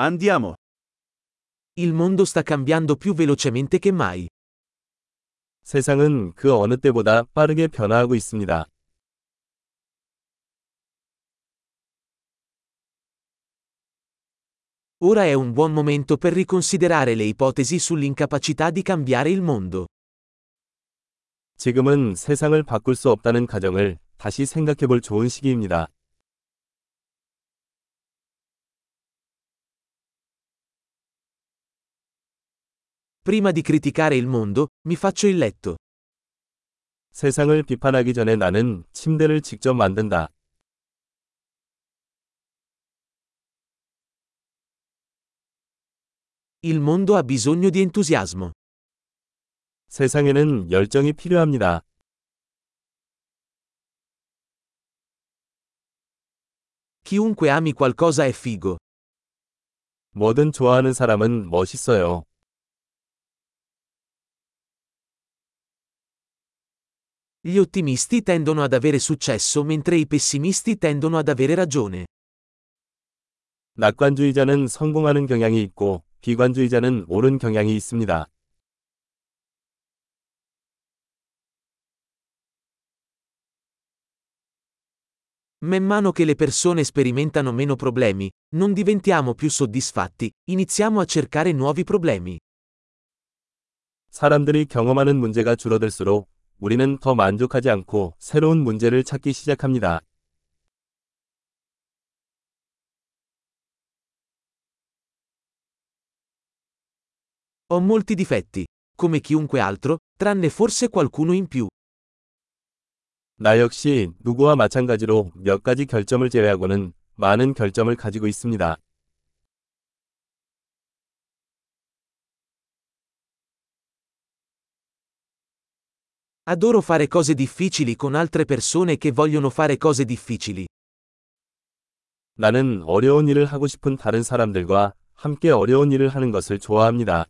Andiamo. Il mondo sta cambiando più velocemente che mai. 세상은 그 어느 때보다 빠르게 변화하고 있습니다. Ora è un buon momento per riconsiderare le ipotesi sull'incapacità di cambiare il mondo. 지금은 세상을 바꿀 수 없다는 가정을 다시 생각해 볼 좋은 시기입니다. Prima di criticare il mondo, mi faccio il letto. 세상을 비판하기 전에 나는 침대를 직접 만든다. Il mondo ha bisogno di entusiasmo. 세상에는 열정이 필요합니다. Chiunque ami qualcosa è figo. 뭐든 좋아하는 사람은 멋있어요. Gli ottimisti tendono ad avere successo mentre i pessimisti tendono ad avere ragione. 낙관주의자는 성공하는 경향이 있고 비관주의자는 옳은 경향이 있습니다. Man mano che le persone sperimentano meno problemi, non diventiamo più soddisfatti, iniziamo a cercare nuovi problemi. 사람들이 경험하는 문제가 줄어들수록 우리는 더 만족하지 않고 새로운 문제를 찾기 시작합니다. Ho molti difetti, come chiunque altro, tranne forse qualcuno in più. 나 역시 누구와 마찬가지로 몇 가지 결점을 제외하고는 많은 결점을 가지고 있습니다. Adoro fare cose difficili con altre persone che vogliono fare cose difficili. 나는 어려운 일을 하고 싶은 다른 사람들과 함께 어려운 일을 하는 것을 좋아합니다.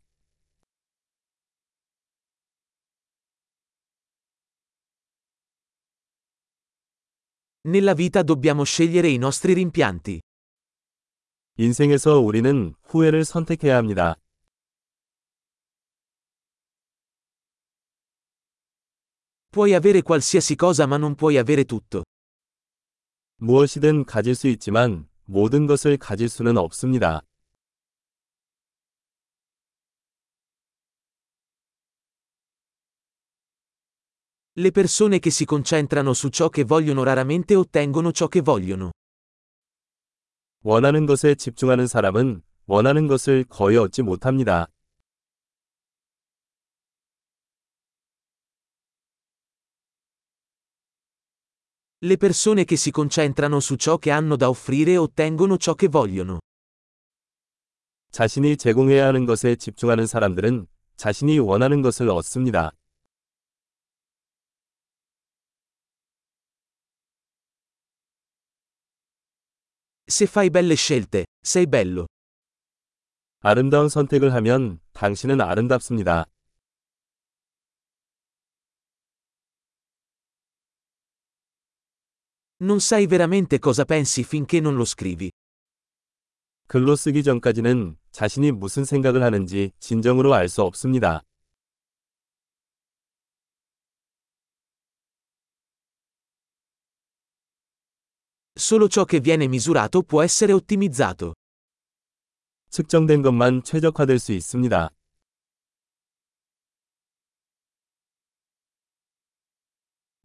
Nella vita dobbiamo scegliere i nostri rimpianti. 인생에서 우리는 후회를 선택해야 합니다. Puoi avere qualsiasi cosa ma non puoi avere tutto. 무엇이든 가질 수 있지만 모든 것을 가질 수는 없습니다. Le persone che si concentrano su ciò che vogliono raramente ottengono ciò che vogliono. 원하는 것에 집중하는 사람은 원하는 것을 거의 얻지 못합니다. Le persone che si concentrano su ciò che hanno da offrire ottengono ciò che vogliono. 자신이 제공해야 하는 것에 집중하는 사람들은 자신이 원하는 것을 얻습니다. Se fai belle scelte, sei bello. 아름다운 선택을 하면 당신은 아름답습니다. Non sai veramente cosa pensi finché non lo scrivi. 글로 쓰기 전까지는 자신이 무슨 생각을 하는지 진정으로 알 수 없습니다. Solo ciò che viene misurato può essere ottimizzato. 측정된 것만 최적화될 수 있습니다.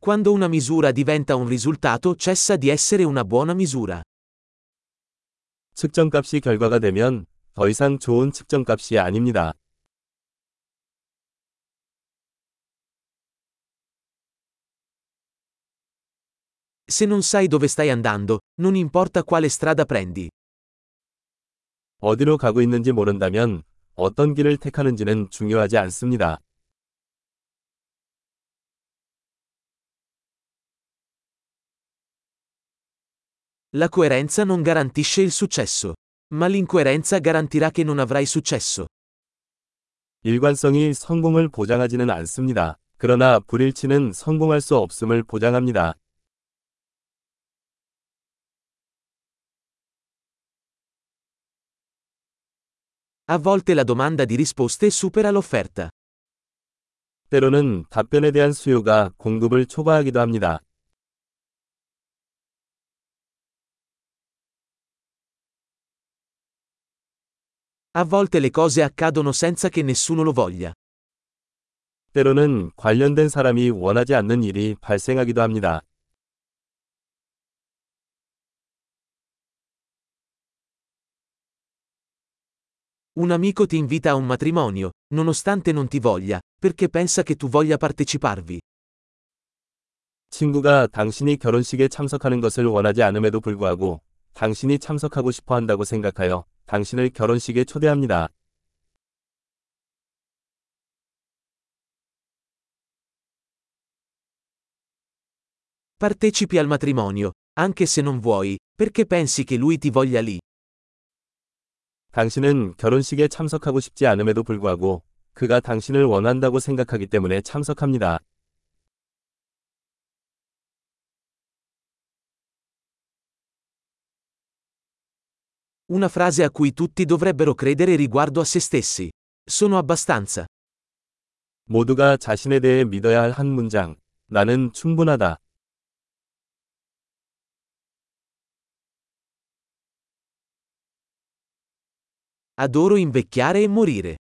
Quando una misura diventa un risultato cessa di essere una buona misura. 측정값이 결과가 되면 더 이상 좋은 측정값이 아닙니다. Se non sai dove stai andando, non importa quale strada prendi. 어디로 가고 있는지 모른다면 어떤 길을 택하는지는 중요하지 않습니다. La coerenza non garantisce il successo. Ma l'incoerenza garantirà che non avrai successo. 일관성이 성공을 보장하지는 않습니다. 그러나 불일치는 성공할 수 없음을 보장합니다. A volte la domanda di risposte supera l'offerta. 때로는 답변에 대한 수요가 공급을 초과하기도 합니다. A volte le cose accadono senza che nessuno lo voglia. 때로는 관련된 사람이 원하지 않는 일이 발생하기도 합니다. Un amico ti invita a un matrimonio, nonostante non ti voglia, perché pensa che tu voglia parteciparvi. 친구가 당신이 결혼식에 참석하는 것을 원하지 않음에도 불구하고 당신이 참석하고 싶어 한다고 생각하여 당신을 결혼식에 초대합니다. Partecipi al matrimonio, anche se non vuoi, perché pensi che lui ti voglia lì. 당신은 결혼식에 참석하고 싶지 않음에도 불구하고 그가 당신을 원한다고 생각하기 때문에 참석합니다. Una frase a cui tutti dovrebbero credere riguardo a se stessi. Sono abbastanza. 모두가 자신에 대해 믿어야 할 한 문장. 나는 충분하다. Adoro invecchiare e morire.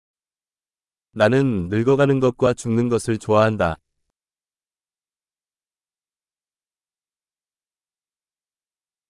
나는 늙어가는 것과 죽는 것을 좋아한다.